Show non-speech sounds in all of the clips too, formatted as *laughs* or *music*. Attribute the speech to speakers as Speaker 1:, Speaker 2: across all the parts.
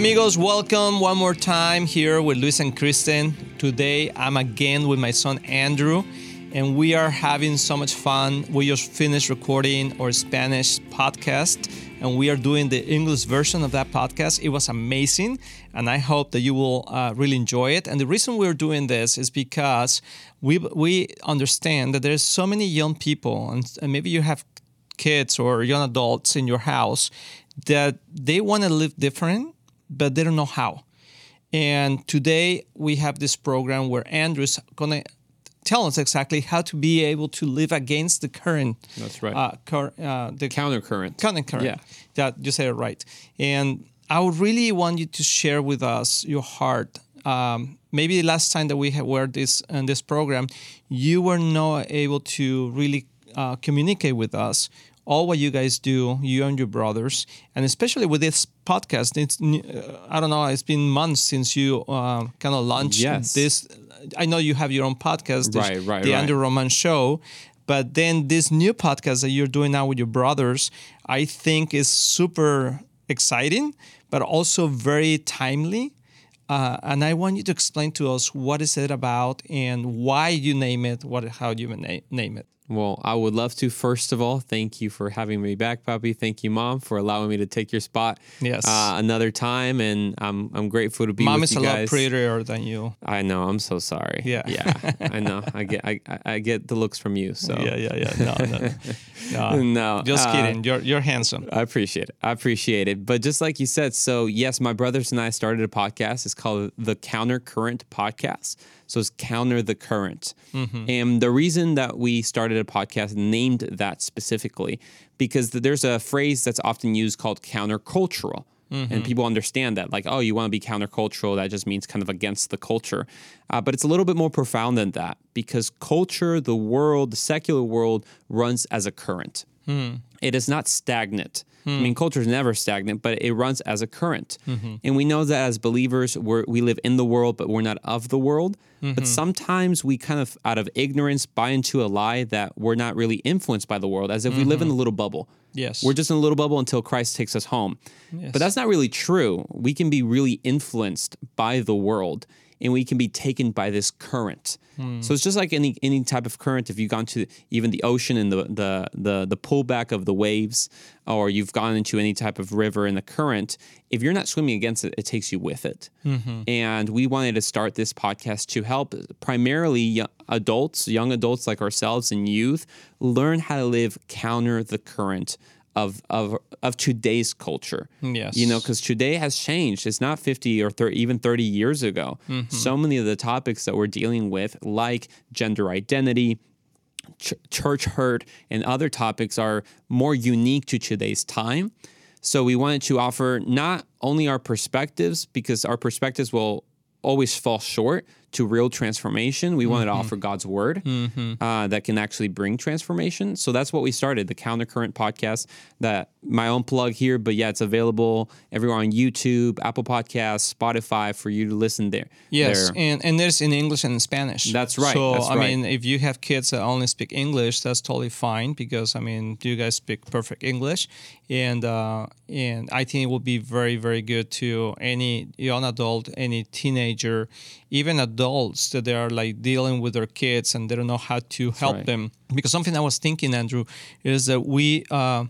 Speaker 1: amigos, welcome one more time here with Luis and Kristen. Today I'm again with my son Andrew, and we are having so much fun. We just finished recording our Spanish podcast, and we are doing the English version of that podcast. It was amazing, and I hope that you will uh, really enjoy it. And the reason we're doing this is because we we understand that there's so many young people, and, and maybe you have kids or young adults in your house that they want to live different, but they don't know how. And today we have this program where Andrew's gonna tell us exactly how to be able to live against the current.
Speaker 2: That's right.
Speaker 1: Uh, cur- uh, the
Speaker 2: Countercurrent.
Speaker 1: current current.
Speaker 2: Yeah.
Speaker 1: That you said it right. And I would really want you to share with us your heart. Um, maybe the last time that we had were this in this program, you were not able to really uh, communicate with us all what you guys do, you and your brothers, and especially with this podcast. It's uh, I don't know. It's been months since you uh, kind of launched
Speaker 2: Yes.
Speaker 1: this. I know you have your own podcast, the-
Speaker 2: Right, right,
Speaker 1: the
Speaker 2: right.
Speaker 1: Andrew Román Show, but then this new podcast that you're doing now with your brothers, I think is super exciting, but also very timely. Uh, and I want you to explain to us what is it about and why you name it, what how you na- name it.
Speaker 2: Well, I would love to. First of all, thank you for having me back, Poppy. Thank you, Mom, for allowing me to take your spot.
Speaker 1: Yes.
Speaker 2: Uh, another time, and I'm I'm grateful to be
Speaker 1: Mom is a lot prettier than you.
Speaker 2: I know. I'm so sorry.
Speaker 1: Yeah.
Speaker 2: Yeah. I know. I get I, I- I get the looks from you. So
Speaker 1: Yeah, yeah, yeah. No, no, *laughs* no.
Speaker 2: No,
Speaker 1: Just
Speaker 2: uh,
Speaker 1: kidding. You're you're handsome.
Speaker 2: I appreciate it. I appreciate it. But just like you said, so yes, my brothers and I started a podcast. It's called the Counter Current Podcast. So it's Counter the Current. Mm-hmm. And the reason that we started a podcast named that specifically, because there's a phrase that's often used called countercultural. And mm-hmm. people understand that, like, oh, you want to be countercultural. That just means kind of against the culture. Uh, but it's a little bit more profound than that because culture, the world, the secular world runs as a current. Hmm. It is not stagnant. Hmm. I mean, culture is never stagnant, but it runs as a current. Mm-hmm. And we know that as believers, we're, we live in the world, but we're not of the world. But mm-hmm. sometimes we kind of, out of ignorance, buy into a lie that we're not really influenced by the world, as if we live in mm-hmm. a little bubble.
Speaker 1: Yes.
Speaker 2: We're just in a little bubble until Christ takes us home. But that's not really true. We can be really influenced by the world and we can be taken by this current. Hmm. So it's just like any any type of current. If you've gone to even the ocean and the the the the pullback of the waves, or you've gone into any type of river in the current, if you're not swimming against it, it takes you with it. Mm-hmm. And we wanted to start this podcast to help primarily adults, young adults like ourselves, and youth learn how to live counter the current of of of today's culture.
Speaker 1: Yes.
Speaker 2: You know, because today has changed. It's not 50 or 30, even 30 years ago. Mm-hmm. So many of the topics that we're dealing with, like gender identity, ch- church hurt, and other topics, are more unique to today's time. So we wanted to offer not only our perspectives, because our perspectives will always fall short to real transformation. We wanted to offer God's word uh, that can actually bring transformation. So that's what we started the Countercurrent podcast. That my own plug here, but yeah, it's available everywhere on YouTube, Apple Podcasts, Spotify for you to listen there.
Speaker 1: Yes,
Speaker 2: there.
Speaker 1: and and there's in English and in Spanish.
Speaker 2: That's right,
Speaker 1: So
Speaker 2: that's
Speaker 1: I
Speaker 2: right.
Speaker 1: mean, if you have kids that only speak English, that's totally fine because I mean, you guys speak perfect English, and uh, and I think it will be very very good to any young adult, any teenager, even adults that they are like dealing with their kids and they don't know how to help
Speaker 2: right.
Speaker 1: them. Because something I was thinking, Andrew, is that we uh,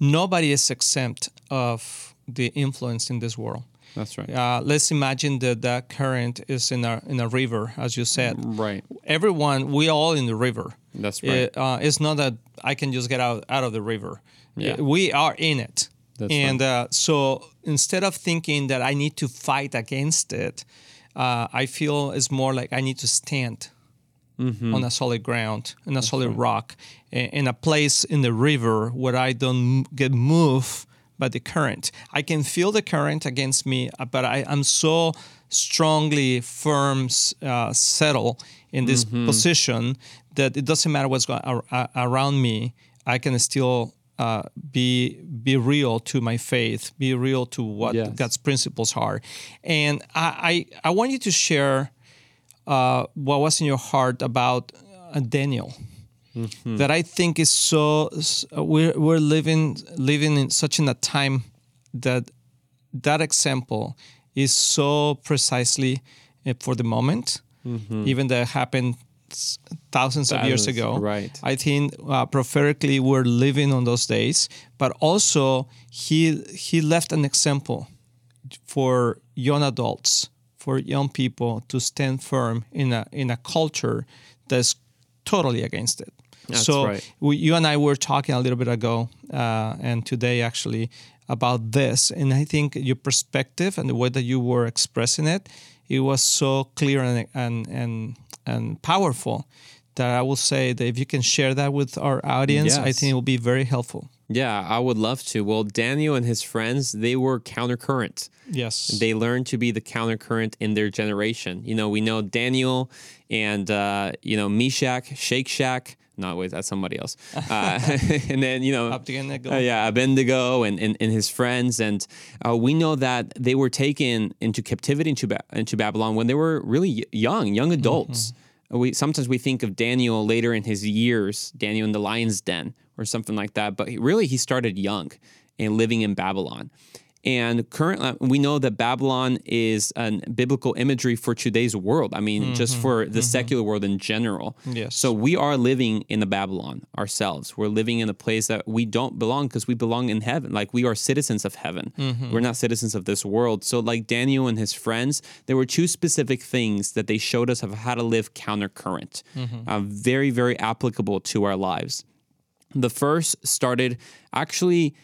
Speaker 1: nobody is exempt of the influence in this world.
Speaker 2: That's right.
Speaker 1: Uh, let's imagine that that current is in a in a river, as you said.
Speaker 2: Right.
Speaker 1: Everyone, we all in the river.
Speaker 2: That's right.
Speaker 1: It, uh, it's not that I can just get out out of the river.
Speaker 2: Yeah.
Speaker 1: We are in it.
Speaker 2: That's
Speaker 1: and uh, so instead of thinking that I need to fight against it, uh, I feel it's more like I need to stand
Speaker 2: Mm-hmm.
Speaker 1: on a solid ground, in a solid rock, in a place in the river where I don't get moved by the current. I can feel the current against me, uh, but I, I'm so strongly firm, uh, settle in this
Speaker 2: Mm-hmm.
Speaker 1: position that it doesn't matter what's going ar- around me. I can still uh, be be real to my faith, be real to what
Speaker 2: Yes.
Speaker 1: God's principles are, and I I, I want you to share uh, what was in your heart about uh, Daniel. That I think is so. We're we're living living in such in a time that that example is so precisely uh, for the moment, even that happened s- thousands of years ago.
Speaker 2: right.
Speaker 1: I think uh, prophetically we're living on those days, but also he he left an example for young adults, for young people to stand firm in a in a culture that's totally against it.
Speaker 2: That's
Speaker 1: so
Speaker 2: right.
Speaker 1: we, you and I were talking a little bit ago, uh, and today actually about this, and I think your perspective and the way that you were expressing it, it was so clear and and and, and powerful that I will say that if you can share that with our audience, I think it will be very helpful.
Speaker 2: Yeah, I would love to. Well, Daniel and his friends, they were countercurrent.
Speaker 1: Yes.
Speaker 2: They learned to be the countercurrent in their generation. You know, we know Daniel and, uh, you know, Meshach, Shake Shack. No, wait, that's somebody else. *laughs* Uh, *laughs* and then, you know,
Speaker 1: Abednego.
Speaker 2: uh, yeah, Abednego and, and, and his friends. And uh, we know that they were taken into captivity into, ba- into Babylon when they were really young, young adults. We Sometimes we think of Daniel later in his years, Daniel in the lion's den or something like that. But he- really, he started young and living in Babylon. And currently, uh, we know that Babylon is a biblical imagery for today's world. I mean, just mm-hmm. for the mm-hmm. secular world in general.
Speaker 1: Yes.
Speaker 2: So we are living in a Babylon ourselves. We're living in a place that we don't belong because we belong in heaven. Like we are citizens of heaven. Mm-hmm. We're not citizens of this world. So, like Daniel and his friends, there were two specific things that they showed us of how to live countercurrent, uh, very, very applicable to our lives. The first started actually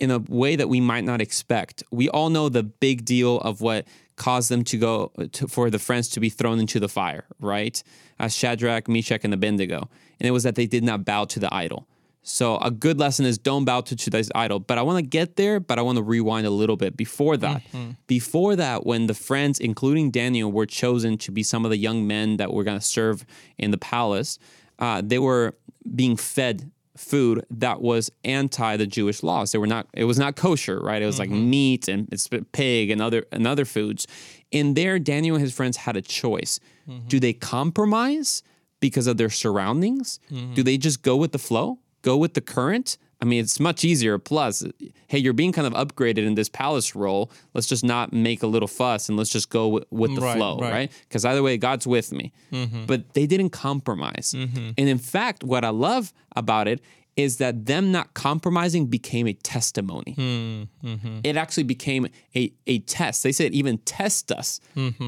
Speaker 2: in a way that we might not expect. We all know the big deal of what caused them to go to, for the friends to be thrown into the fire, right? As Shadrach, Meshach, and Abednego. And it was that they did not bow to the idol. So a good lesson is don't bow to today's idol. But I want to get there, but I want to rewind a little bit before that. Mm-hmm. Mm-hmm. Before that, when the friends, including Daniel, were chosen to be some of the young men that were going to serve in the palace, uh, they were being fed food that was anti the Jewish laws. They were not. It was not kosher, right? It was like mm-hmm. meat and it's pig and other and other foods. And there, Daniel and his friends had a choice. Mm-hmm. Do they compromise because of their surroundings? Mm-hmm. Do they just go with the flow? Go with the current? I mean, it's much easier. Plus, hey, you're being kind of upgraded in this palace role. Let's just not make a little fuss and let's just go with, with the
Speaker 1: Right,
Speaker 2: flow,
Speaker 1: right.
Speaker 2: right? Because either way, God's with me. Mm-hmm. But they didn't compromise. Mm-hmm. And in fact, what I love about it is that them not compromising became a testimony. Mm-hmm. It actually became a, a test. They said, even test us.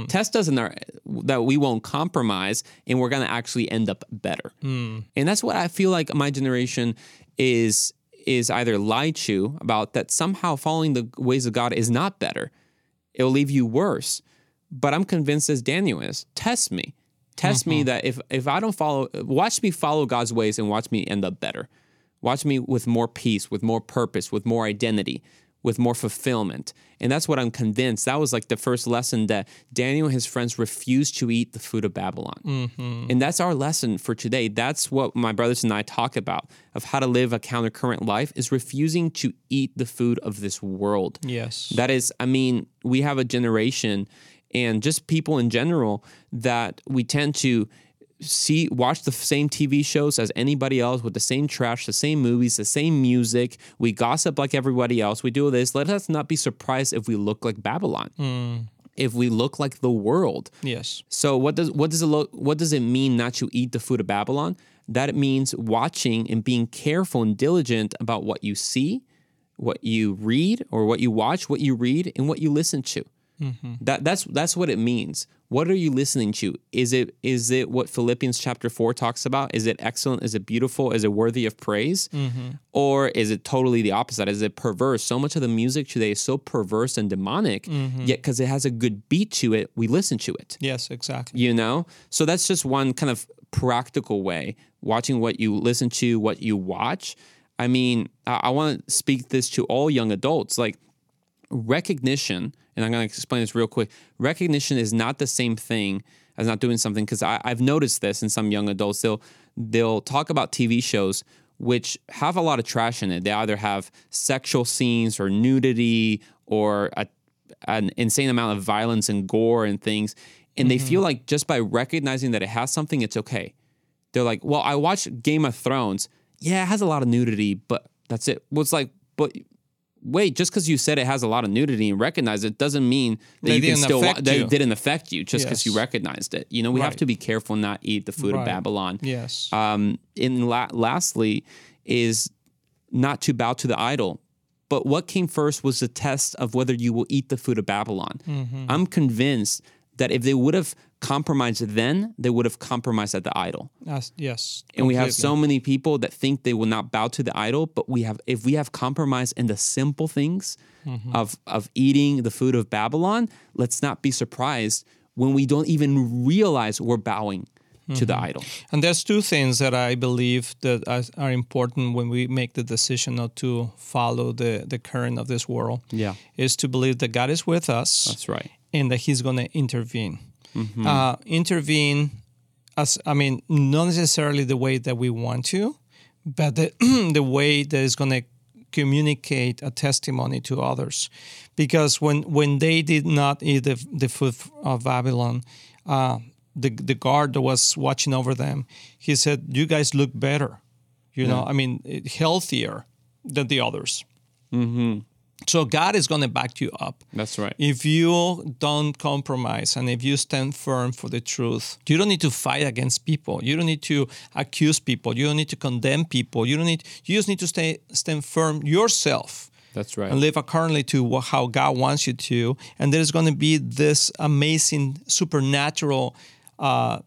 Speaker 2: Test us in our, that we won't compromise and we're going to actually end up better. Mm. And that's what I feel like my generation is is either lied to you about that somehow following the ways of God is not better. It'll leave you worse. But I'm convinced as Daniel is, test me. Test me mm-hmm. that if if I don't follow watch me follow God's ways and watch me end up better. Watch me with more peace, with more purpose, with more identity, with more fulfillment. And that's what I'm convinced. That was like the first lesson that Daniel and his friends refused to eat the food of Babylon. Mm-hmm. And that's our lesson for today. That's what my brothers and I talk about of how to live a countercurrent life is refusing to eat the food of this world.
Speaker 1: Yes.
Speaker 2: That is, I mean, we have a generation and just people in general that we tend to see watch the same TV shows as anybody else with the same trash, the same movies, the same music. We gossip like everybody else. We do this. Let us not be surprised if we look like Babylon. Hmm. If we look like the world.
Speaker 1: yes.
Speaker 2: So what does what does it lo- what does it mean not to eat the food of Babylon? That it means watching and being careful and diligent about what you see, what you read, or what you watch, what you read, and what you listen to. Mm-hmm. That that's that's what it means. What are you listening to? Is it is it what Philippians chapter four talks about? Is it excellent? Is it beautiful? Is it worthy of praise? Mm-hmm. Or is it totally the opposite? Is it perverse? So much of the music today is so perverse and demonic, mm-hmm. yet because it has a good beat to it, we listen to it
Speaker 1: Yes, exactly.
Speaker 2: you know so that's just one kind of practical way watching what you listen to what you watch i mean i, I want to speak this to all young adults like recognition and i'm going to explain this real quick recognition is not the same thing as not doing something because i've noticed this in some young adults they'll they'll talk about tv shows which have a lot of trash in it they either have sexual scenes or nudity or a an insane amount of violence and gore and things. And they feel mm-hmm. like just by recognizing that it has something, it's okay. They're like, well, I watched Game of Thrones. Yeah, it has a lot of nudity, but that's it. Well, it's like, but wait, just because you said it has a lot of nudity and recognize it doesn't mean that
Speaker 1: They
Speaker 2: you can still wa- that didn't affect you just because you recognized it. You know, we have to be careful not eat the food of Babylon.
Speaker 1: Yes.
Speaker 2: Um, and la- lastly, is not to bow to the idol. But what came first was the test of whether you will eat the food of Babylon.
Speaker 1: Mm-hmm.
Speaker 2: I'm convinced that if they would have compromised then, they would have compromised at the idol.
Speaker 1: Yes, yes.
Speaker 2: And we have so many people that think they will not bow to the idol, but we have if we have compromise in the simple things
Speaker 1: Mm-hmm.
Speaker 2: of of eating the food of Babylon, let's not be surprised when we don't even realize we're bowing to
Speaker 1: Mm-hmm.
Speaker 2: the idol.
Speaker 1: And there's two things that I believe that are, are important when we make the decision not to follow the, the current of this world.
Speaker 2: Yeah.
Speaker 1: Is to believe that God is with us
Speaker 2: That's right.
Speaker 1: and that He's going to intervene.
Speaker 2: Mm-hmm.
Speaker 1: Uh, intervene, as I mean, not necessarily the way that we want to, but the, *clears throat* the way that is going to communicate a testimony to others. Because when, when they did not eat the, the food of Babylon, uh, the, the guard that was watching over them, he said, You guys look better. You know, I mean, healthier than the others. So God is going to back you up.
Speaker 2: That's right.
Speaker 1: If you don't compromise and if you stand firm for the truth, you don't need to fight against people. You don't need to accuse people. You don't need to condemn people. You don't need. You just need to stay stand firm yourself
Speaker 2: That's right.
Speaker 1: and live accordingly to how God wants you to. And there's going to be this amazing supernatural uh,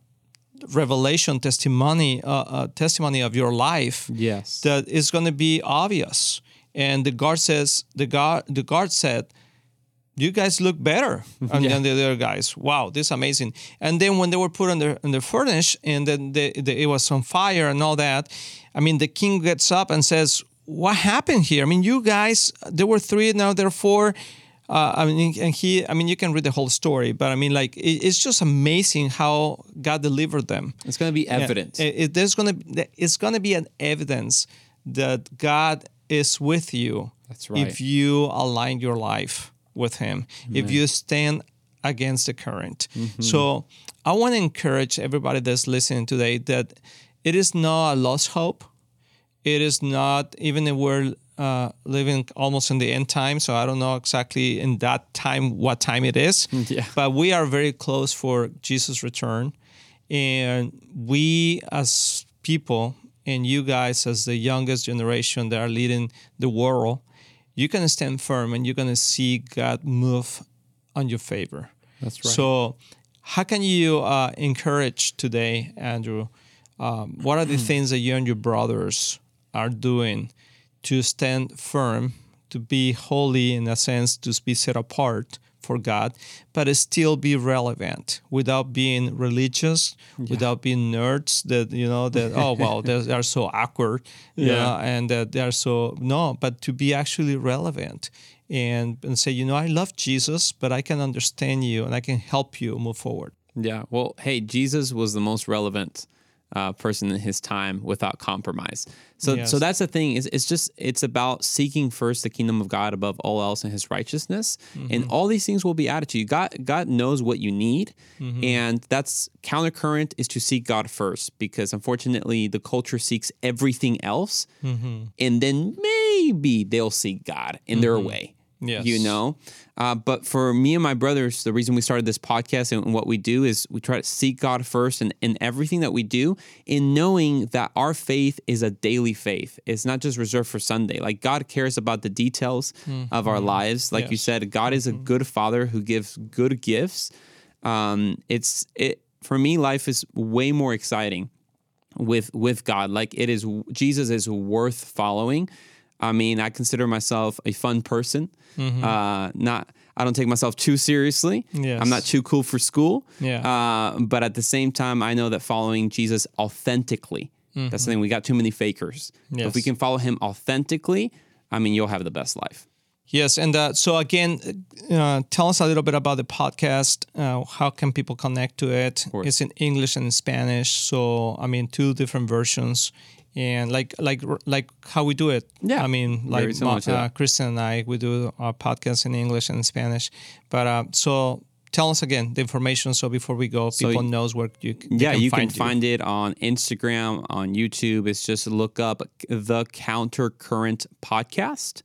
Speaker 1: revelation testimony, uh, uh, testimony of your life
Speaker 2: Yes.
Speaker 1: that is going to be obvious. And the guard says, the guard, the guard said, "You guys look better *laughs* than
Speaker 2: Yeah.
Speaker 1: the other guys. Wow, this is amazing." And then when they were put on the in the furnace, and then the, the, it was on fire and all that, I mean, the king gets up and says, "What happened here? I mean, you guys, there were three, now there are four. Uh, I mean, and he, I mean, you can read the whole story, but I mean, like, it, it's just amazing how God delivered them.
Speaker 2: it's going to be evidence.
Speaker 1: It, it- there's gonna it's gonna be an evidence that God is with you.
Speaker 2: That's right.
Speaker 1: If you align your life with Him, if you stand against the current.
Speaker 2: Mm-hmm.
Speaker 1: So I want to encourage everybody that's listening today that it is not a lost hope. It is not even if we're uh, living almost in the end time. So I don't know exactly in that time what time it is. *laughs*
Speaker 2: Yeah.
Speaker 1: But we are very close for Jesus' return. And we as people and you guys as the youngest generation that are leading the world, you can stand firm and you're gonna see God move on your favor.
Speaker 2: That's right.
Speaker 1: So how can you uh, encourage today, Andrew? Um, what are the *clears throat* things that you and your brothers are doing to stand firm, to be holy in a sense, to be set apart for God, but still be relevant without being religious, without being nerds that you know that oh *laughs* well they are so awkward, yeah,
Speaker 2: Yeah.
Speaker 1: and that they are so no, but to be actually relevant and and say you know I love Jesus, but I can understand you and I can help you move forward.
Speaker 2: Yeah. Well, hey, Jesus was the most relevant uh, person in his time without compromise. So,
Speaker 1: Yes.
Speaker 2: so that's the thing. Is it's just it's about seeking first the kingdom of God above all else and His righteousness, and mm-hmm. all these things will be added to you. God, God knows what you need, mm-hmm. and that's countercurrent is to seek God first because unfortunately the culture seeks everything else, mm-hmm. and then maybe they'll seek God in their way.
Speaker 1: Yes.
Speaker 2: You know, uh, but for me and my brothers, the reason we started this podcast and what we do is we try to seek God first and in everything that we do, in knowing that our faith is a daily faith. It's not just reserved for Sunday. Like God cares about the details of our lives. Like you said, God is a good Father who gives good gifts. Um, it's it for me. Life is way more exciting with with God. Like it is Jesus is worth following. I mean, I consider myself a fun person. Uh, not I don't take myself too seriously.
Speaker 1: Yes.
Speaker 2: I'm not too cool for school.
Speaker 1: Yeah.
Speaker 2: Uh, but at the same time, I know that following Jesus authentically. That's the thing. We got too many fakers. But if we can follow him authentically, I mean, you'll have the best life.
Speaker 1: Yes, and uh, so again, uh, tell us a little bit about the podcast. Uh, how can people connect to it? It's in English and Spanish, so I mean, two different versions, and like like like how we do it.
Speaker 2: Yeah,
Speaker 1: I mean, like
Speaker 2: to
Speaker 1: uh. Kristen and I, we do our podcast in English and Spanish. But uh, so tell us again the information, so before we go, people knows where you,
Speaker 2: yeah,
Speaker 1: can
Speaker 2: you
Speaker 1: find
Speaker 2: can find it on Instagram, on YouTube. It's just look up the Counter Current podcast,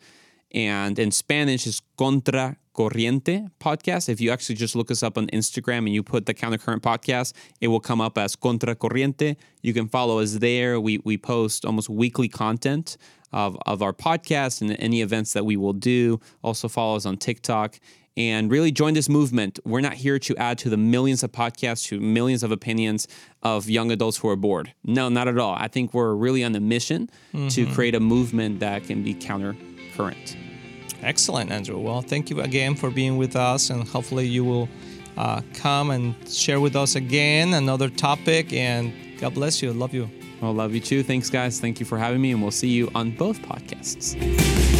Speaker 2: And in Spanish, is Contra Corriente podcast. If you actually just look us up on Instagram and you put the Countercurrent podcast, it will come up as Contra Corriente. You can follow us there. We, we post almost weekly content of, of our podcast and any events that we will do. Also, follow us on TikTok and really join this movement. We're not here to add to the millions of podcasts, to millions of opinions of young adults who are bored. No, not at all. I think we're really on a mission mm-hmm. to create a movement that can be counter current.
Speaker 1: Excellent, Andrew. Well, thank you again for being with us, and hopefully, you will uh, come and share with us again another topic. And God bless you. Love you.
Speaker 2: Well, love you too. Thanks, guys. Thank you for having me, and we'll see you on both podcasts.